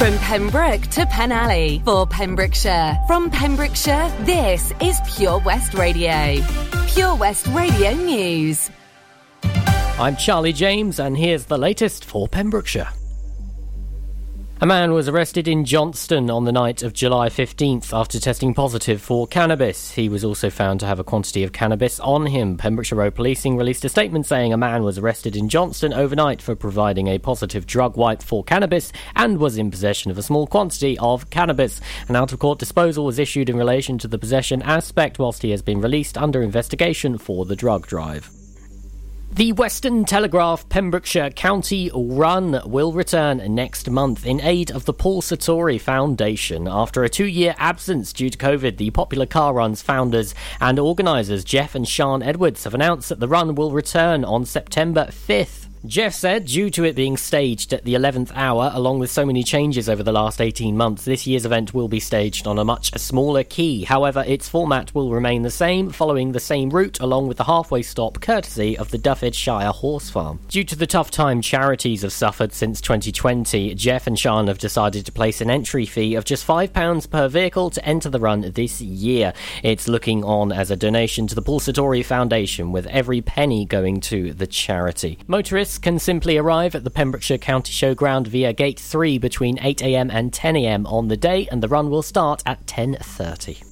From Pembroke to Penally for Pembrokeshire. From Pembrokeshire, this is Pure West Radio. Pure West Radio News. I'm Charlie James, and here's the latest for Pembrokeshire. A man was arrested in Johnston on the night of July 15th after testing positive for cannabis. He was also found to have a quantity of cannabis on him. Pembrokeshire Road Policing released a statement saying a man was arrested in Johnston overnight for providing a positive drug wipe for cannabis and was in possession of a small quantity of cannabis. An out of court disposal was issued in relation to the possession aspect whilst he has been released under investigation for the drug drive. The Western Telegraph Pembrokeshire County Run will return next month in aid of the Paul Sartori Foundation. After a two year absence due to COVID, the popular car run's founders and organisers Jeff and Sean Edwards have announced that the run will return on September 5th. Jeff said, due to it being staged at the 11th hour, along with so many changes over the last 18 months, this year's event will be staged on a much smaller key. However, its format will remain the same, following the same route, along with the halfway stop courtesy of the Dyfed-shire Horse Farm. Due to the tough time charities have suffered since 2020, Jeff and Sean have decided to place an entry fee of just £5 per vehicle to enter the run this year. It's looking on as a donation to the Paul Sartori Foundation, with every penny going to the charity. Motorists can simply arrive at the Pembrokeshire County Showground via Gate 3 between 8am and 10am on the day, and the run will start at 10.30.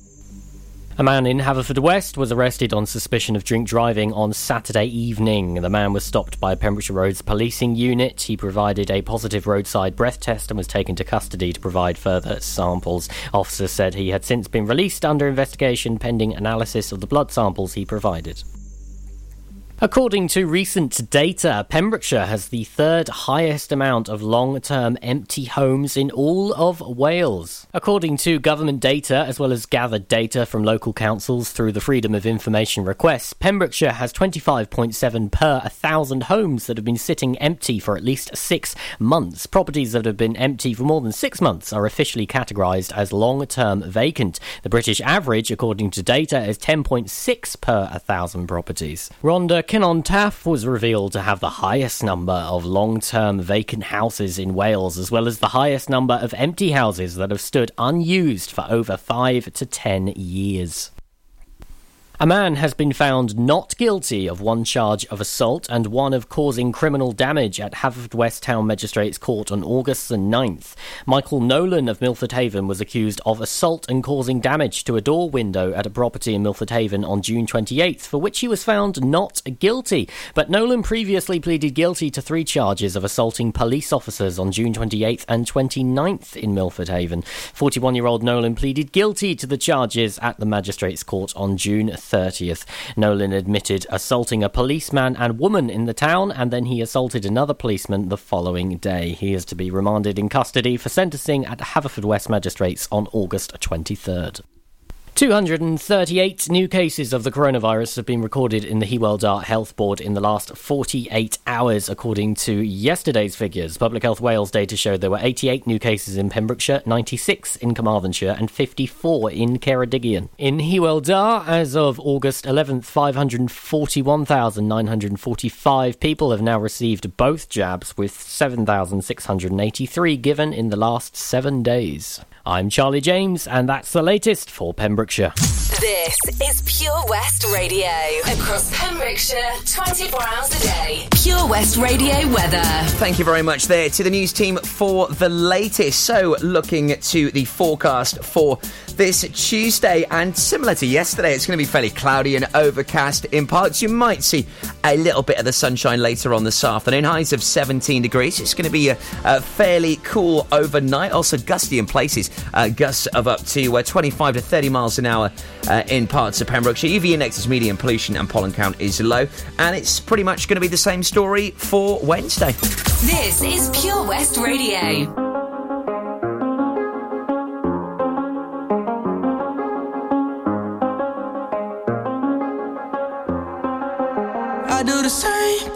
A man in Haverfordwest was arrested on suspicion of drink driving on Saturday evening. The man was stopped by Pembrokeshire Road's policing unit. He provided a positive roadside breath test and was taken to custody to provide further samples. Officers said he had since been released under investigation pending analysis of the blood samples he provided. According to recent data, Pembrokeshire has the third highest amount of long term empty homes in all of Wales. According to government data, as well as gathered data from local councils through the Freedom of Information requests, Pembrokeshire has 25.7 per 1,000 homes that have been sitting empty for at least six months. Properties that have been empty for more than six months are officially categorised as long term vacant. The British average, according to data, is 10.6 per 1,000 properties. Rhondda Cynon Taf was revealed to have the highest number of long term vacant houses in Wales, as well as the highest number of empty houses that have stood unused for over five to ten years. A man has been found not guilty of one charge of assault and one of causing criminal damage at Haverfordwest Town Magistrates Court on August the 9th. Michael Nolan of Milford Haven was accused of assault and causing damage to a door window at a property in Milford Haven on June 28th, for which he was found not guilty. But Nolan previously pleaded guilty to three charges of assaulting police officers on June 28th and 29th in Milford Haven. 41 year old Nolan pleaded guilty to the charges at the Magistrates Court on June 30th. Nolan admitted assaulting a policeman and woman in the town, and then he assaulted another policeman the following day. He is to be remanded in custody for sentencing at Haverfordwest Magistrates on August 23rd. 238 new cases of the coronavirus have been recorded in the Hywel Health Board in the last 48 hours, according to yesterday's figures. Public Health Wales data showed there were 88 new cases in Pembrokeshire, 96 in Carmarthenshire, and 54 in Ceredigion. In Hywel as of August 11th, 541,945 people have now received both jabs, with 7,683 given in the last seven days. I'm Charlie James, and that's the latest for Pembrokeshire. This is Pure West Radio. Across Pembrokeshire, 24 hours a day. Pure West Radio weather. Thank you very much there to the news team for the latest. So, looking to the forecast for this Tuesday, and similar to yesterday, it's going to be fairly cloudy and overcast in parts. You might see a little bit of the sunshine later on this afternoon. Highs of 17 degrees. It's going to be a, a fairly cool overnight, also gusty in places. Uh, gusts of up to uh, 25 to 30 miles an hour uh, in parts of Pembrokeshire. UV index is medium, pollution and pollen count is low, and it's pretty much going to be the same story for Wednesday. This is Pure West Radio. I do the same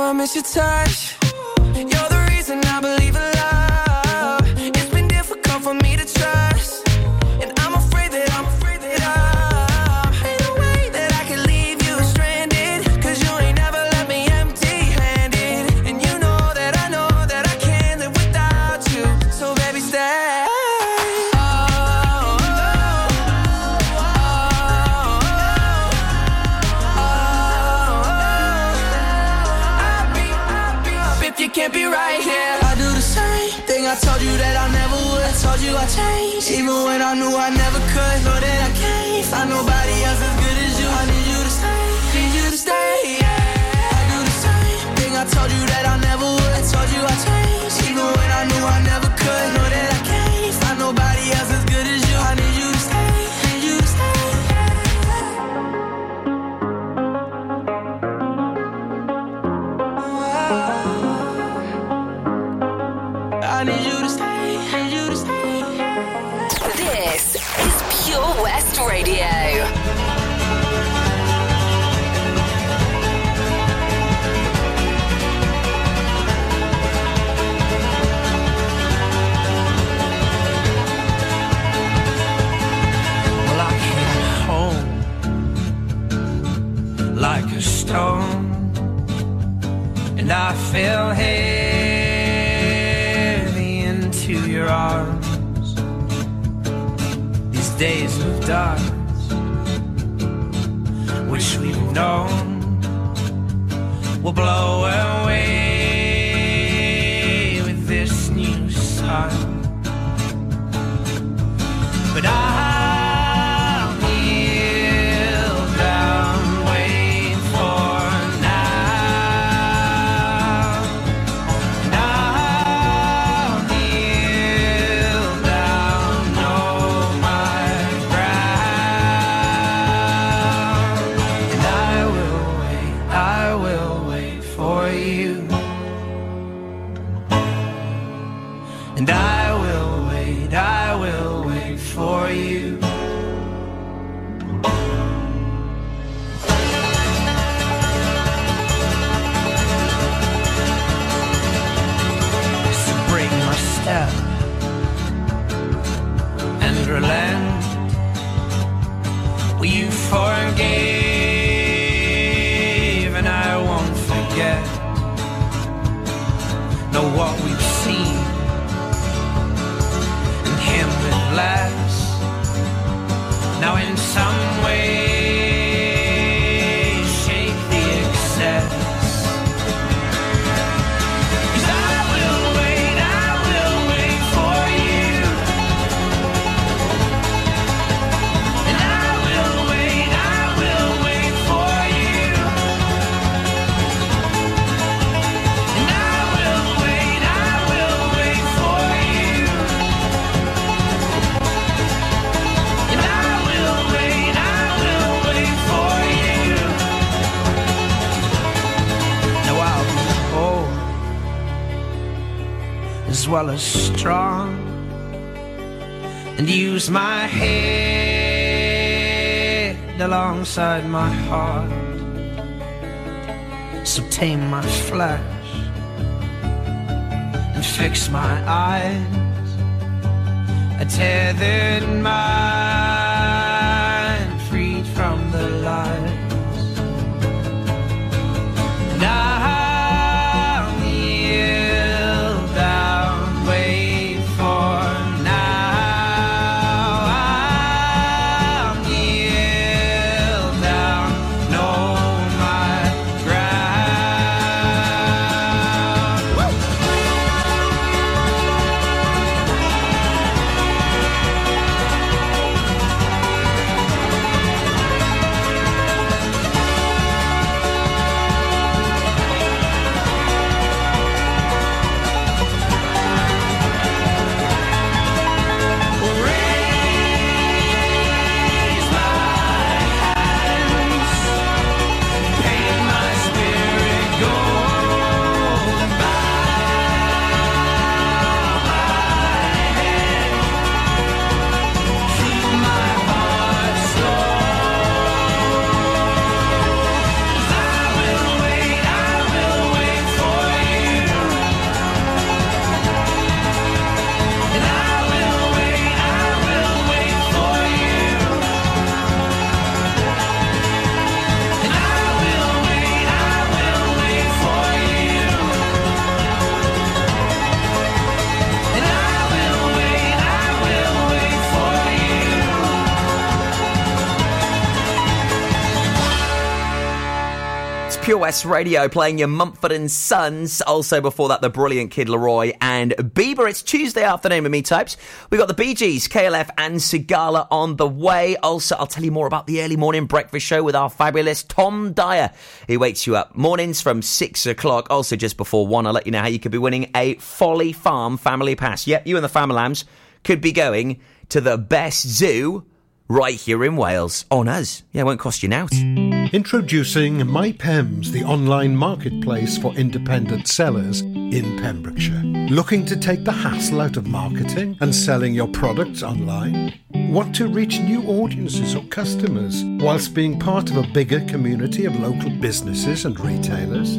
I miss your touch. does. Wish we'd known. We'll blow tame my flesh and fix my eyes. I tethered my Pure West Radio playing your Mumford and Sons. Also before that, the brilliant Kid Laroi and Bieber. It's Tuesday afternoon with me types. We've got the Bee Gees, KLF and Sigala on the way. Also, I'll tell you more about the early morning breakfast show with our fabulous Tom Dyer. He wakes you up mornings from six o'clock. Also, just before one, I'll let you know how you could be winning a Folly Farm family pass. Yep, you and the family lambs could be going to the best zoo right here in Wales on us. Yeah, it won't cost you now. Introducing MyPems, the online marketplace for independent sellers in Pembrokeshire. Looking to take the hassle out of marketing and selling your products online? Want to reach new audiences or customers whilst being part of a bigger community of local businesses and retailers?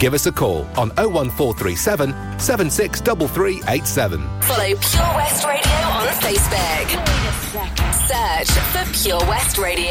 Give us a call on 01437 763387. Follow Pure West Radio on Facebook. Search for Pure West Radio.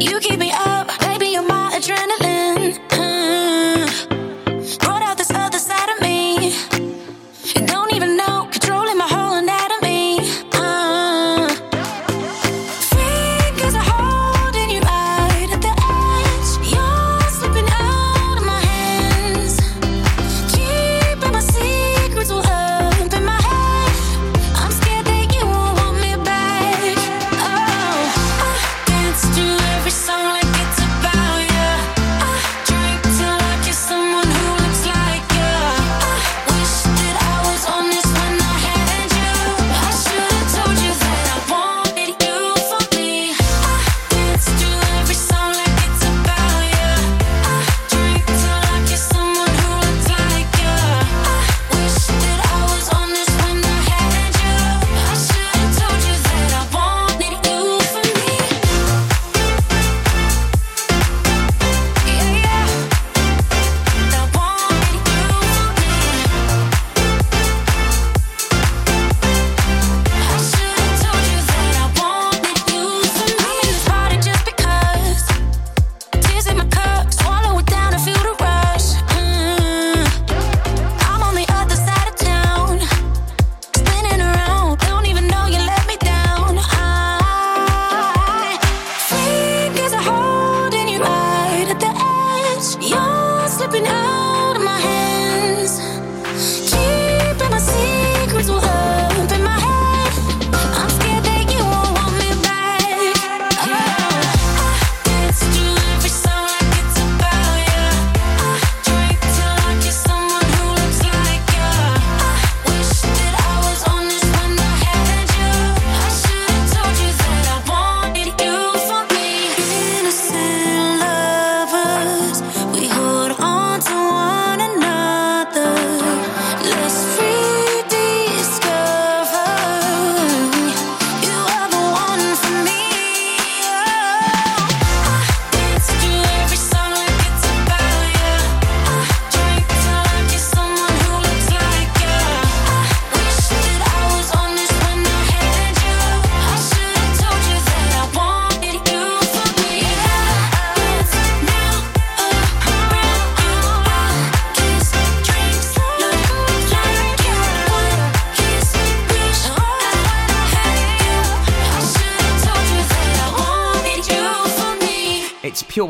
You keep me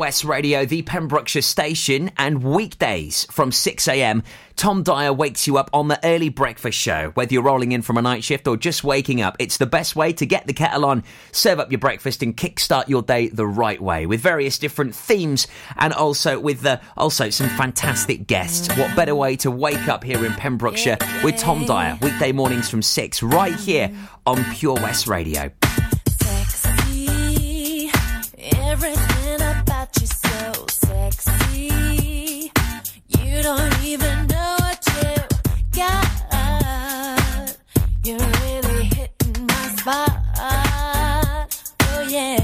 SOS Radio, the Pembrokeshire station, and weekdays from 6am, Tom Dyer wakes you up on the early breakfast show. Whether you're rolling in from a night shift or just waking up, it's the best way to get the kettle on, serve up your breakfast, and kickstart your day the right way with various different themes and also with the, also some fantastic guests. What better way to wake up here in Pembrokeshire with Tom Dyer, weekday mornings from 6, right here on Pure West Radio. yeah.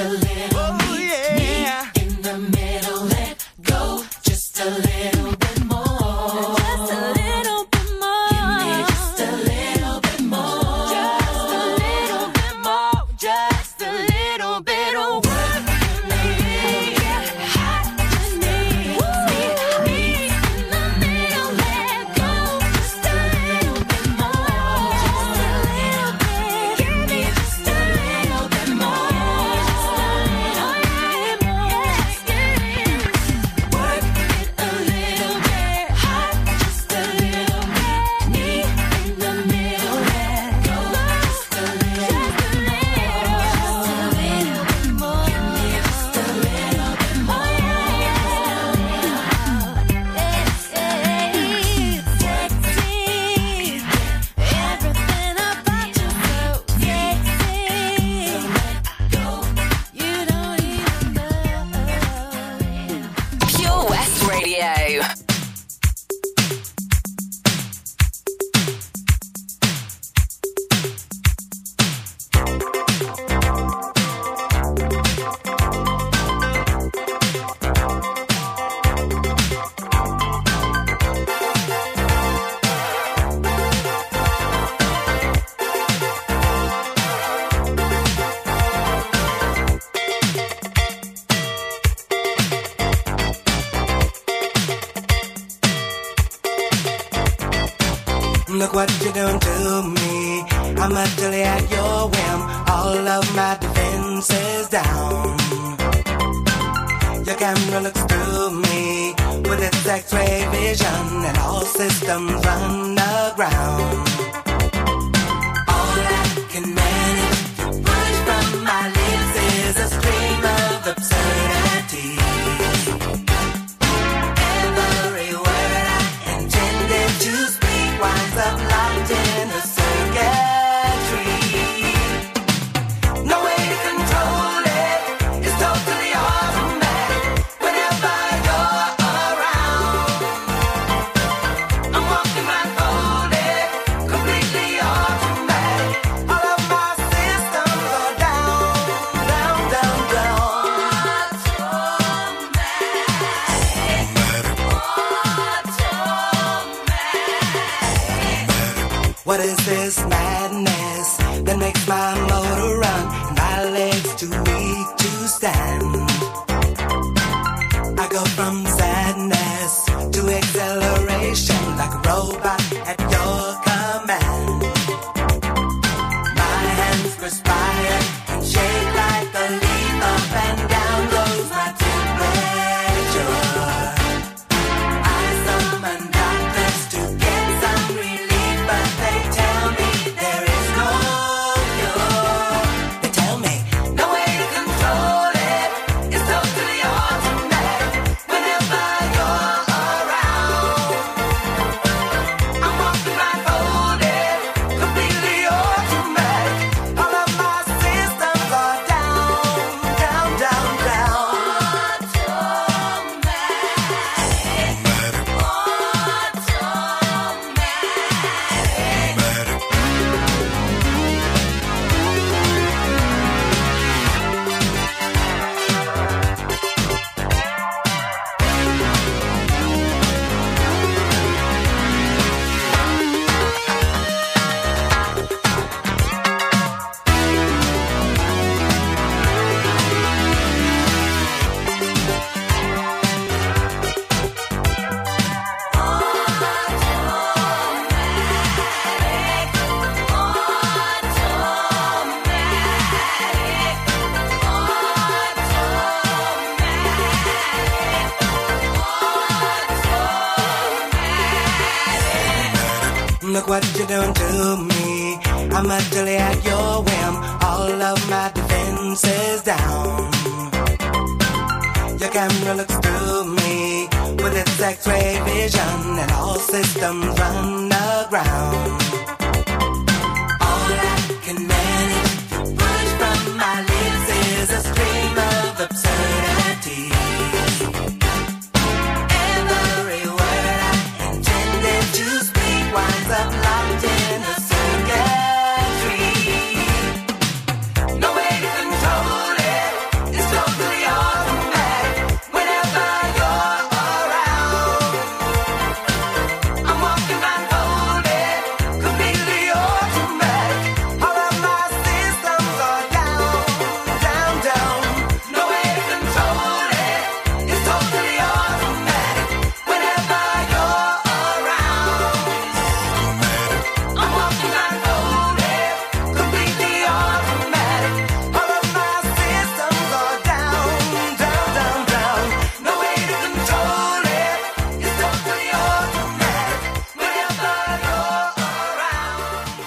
excellent. The camera looks through me with its x-ray vision and all systems run aground. Doing to me. I'm utterly at your whim. All of my defenses down. Your camera looks through me with its X-ray vision, and all systems run aground.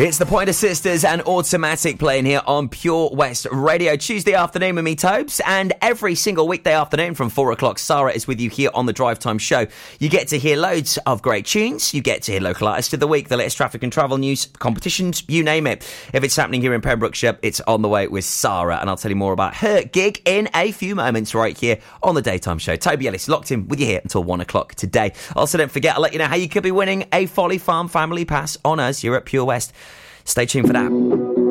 It's the Pointer Sisters and Automatic playing here on Pure West Radio. Tuesday afternoon with me, Tobes, and every single weekday afternoon from 4 o'clock, Sarah is with you here on the Drive Time Show. You get to hear loads of great tunes, you get to hear local artists of the week, the latest traffic and travel news, competitions, you name it. If it's happening here in Pembrokeshire, it's on the way with Sarah, and I'll tell you more about her gig in a few moments right here on the Daytime Show. Toby Ellis locked in with you here until 1 o'clock today. Also, don't forget, I'll let you know how you could be winning a Folly Farm Family Pass on us here at Pure West. Stay tuned for that.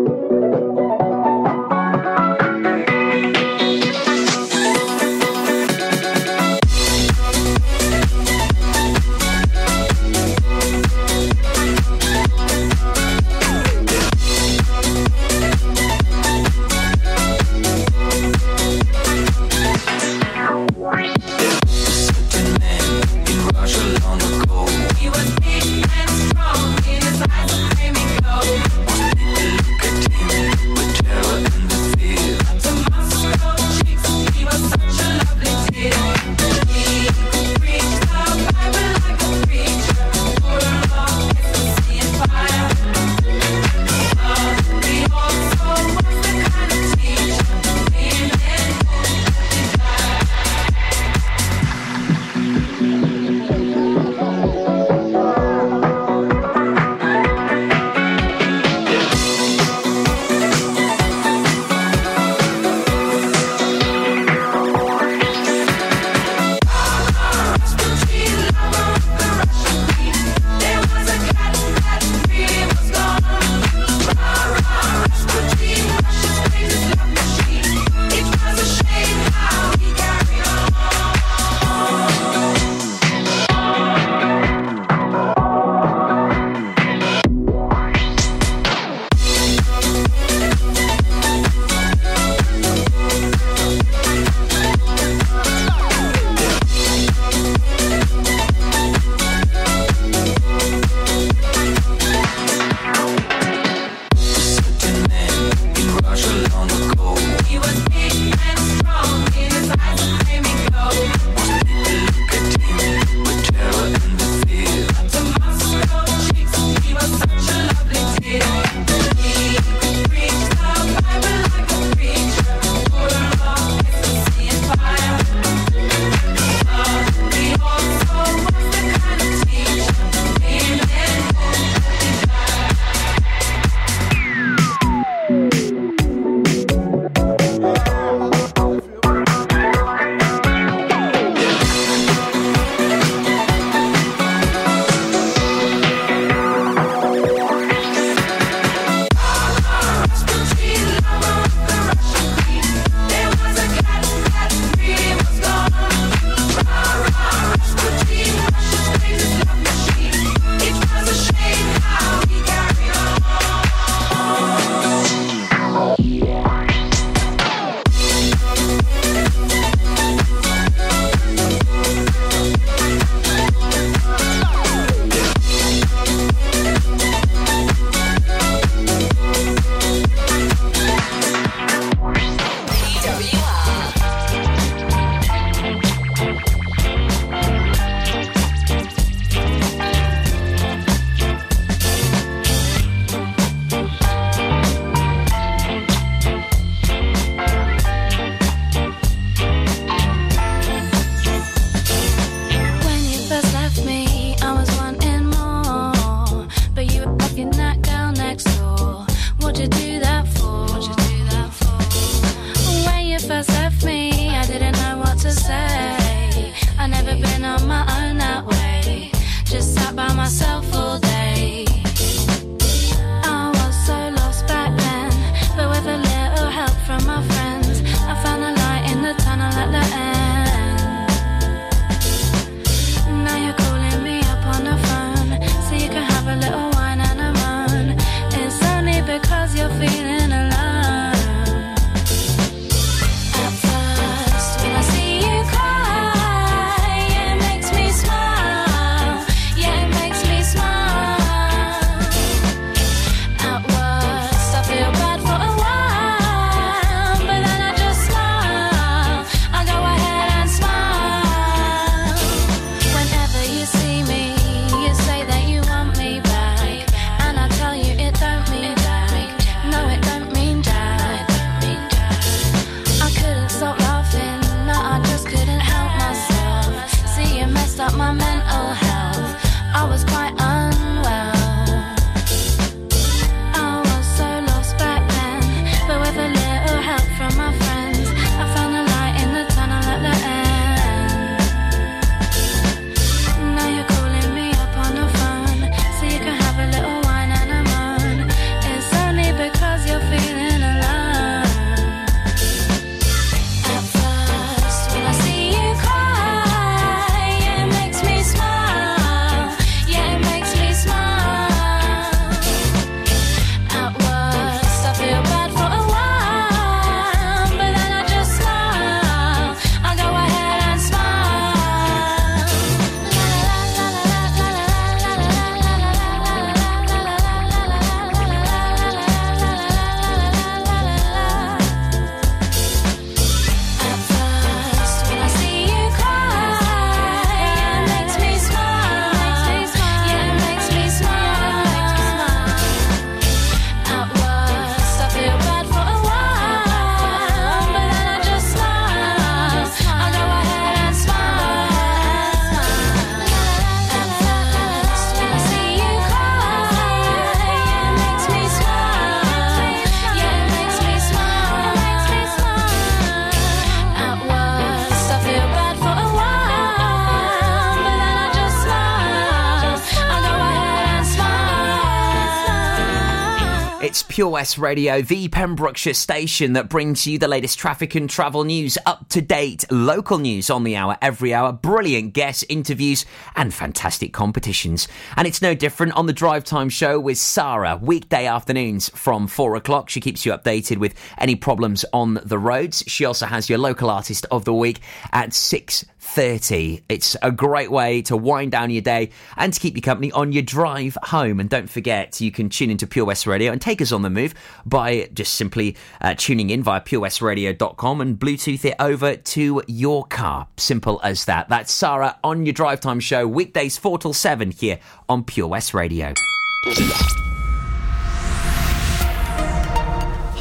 West Radio, the Pembrokeshire station that brings you the latest traffic and travel news, up to date local news on the hour, every hour, brilliant guest interviews, and fantastic competitions. And it's no different on the Drive Time show with Sarah, weekday afternoons from four o'clock. She keeps you updated with any problems on the roads. She also has your local artist of the week at six 30. It's a great way to wind down your day and to keep you company on your drive home. And don't forget, you can tune into Pure West Radio and take us on the move by just simply uh, tuning in via purewestradio.com and Bluetooth it over to your car. Simple as that. That's Sarah on your drive time show, weekdays 4 till 7 here on Pure West Radio.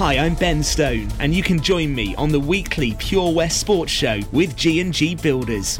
Hi, I'm Ben Stone, and you can join me on the weekly Pure West Sports Show with G&G Builders.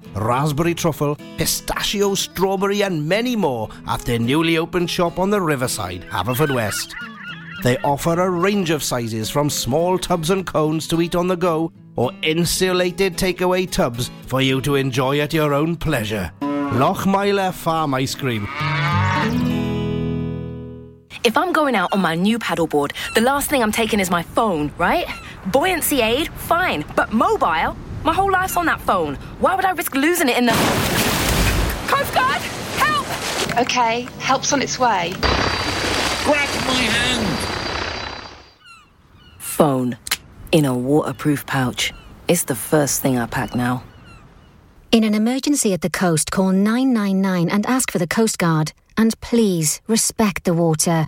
raspberry truffle, pistachio, strawberry, and many more at their newly opened shop on the riverside, Haverfordwest. They offer a range of sizes from small tubs and cones to eat on the go or insulated takeaway tubs for you to enjoy at your own pleasure. Lochmeyler Farm Ice Cream. If I'm going out on my new paddleboard, the last thing I'm taking is my phone, right? Buoyancy aid, fine. But mobile? My whole life's on that phone. Why would I risk losing it in the. Coast Guard! Help! Okay, help's on its way. Grab my hand! Phone. In a waterproof pouch. It's the first thing I pack now. In an emergency at the coast, call 999 and ask for the Coast Guard. And please respect the water.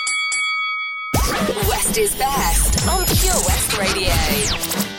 West is best on Pure West Radio.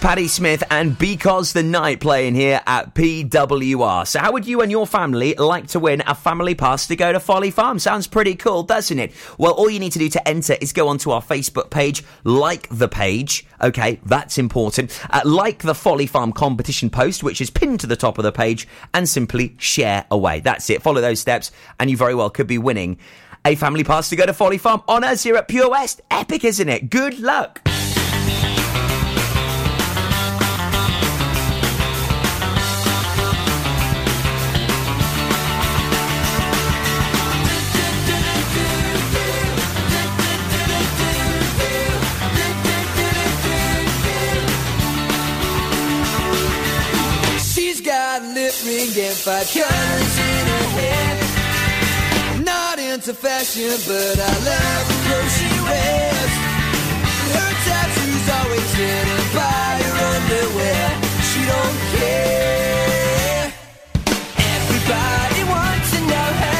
Patti Smith and Because the Night playing here at PWR. So, how would you and your family like to win a family pass to go to Folly Farm? Sounds pretty cool, doesn't it? Well, all you need to do to enter is go onto our Facebook page, like the page. Okay, that's important. Uh, like the Folly Farm competition post, which is pinned to the top of the page, and simply share away. That's it. Follow those steps, and you very well could be winning a family pass to go to Folly Farm on us here at Pure West. Epic, isn't it? Good luck. And five colors in her hair. Not into fashion, but I love the clothes she wears. Her tattoos always hidden by her underwear. She don't care. Everybody wants to know her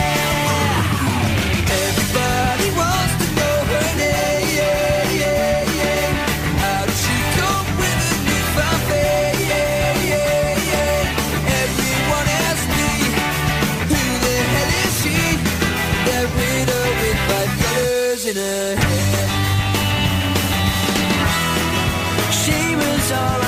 She was all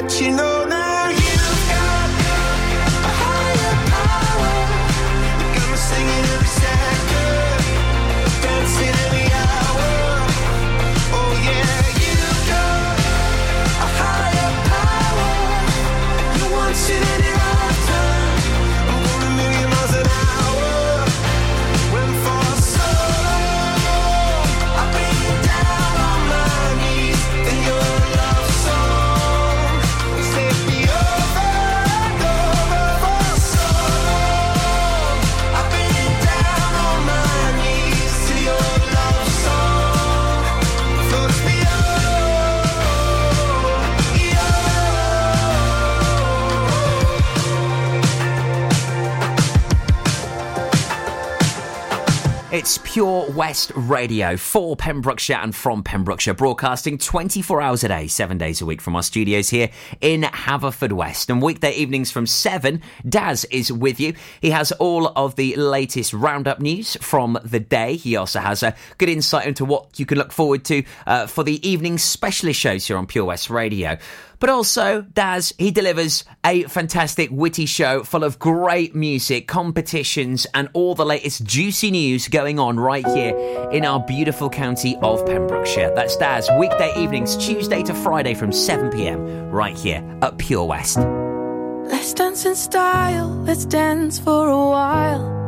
let you know now you've got a higher power. Singing It's Pure West Radio for Pembrokeshire and from Pembrokeshire, broadcasting 24 hours a day, seven days a week from our studios here in Haverfordwest. And weekday evenings from 7, Daz is with you. He has all of the latest roundup news from the day. He also has a good insight into what you can look forward to uh, for the evening specialist shows here on Pure West Radio. But also, Daz, he delivers a fantastic, witty show full of great music, competitions, and all the latest juicy news going on right here in our beautiful county of Pembrokeshire. That's Daz, weekday evenings, Tuesday to Friday from 7 pm, right here at Pure West. Let's dance in style, let's dance for a while.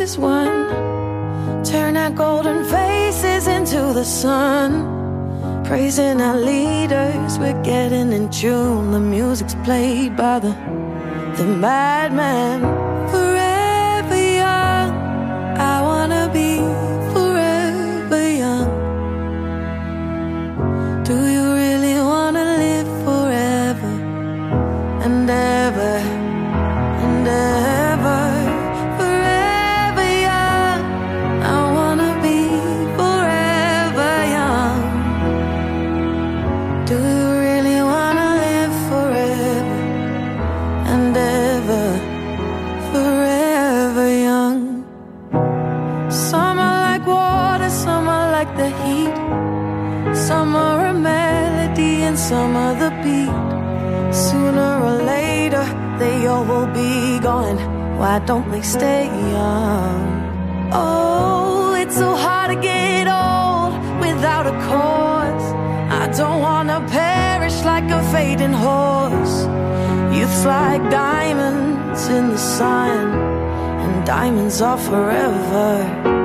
Is won? Turn our golden faces into the sun. Praising our leaders, we're getting in tune. The music's played by the the madman. Why don't we stay young? Oh, it's so hard to get old without a cause. I don't wanna perish like a fading horse. Youth's like diamonds in the sun, and diamonds are forever.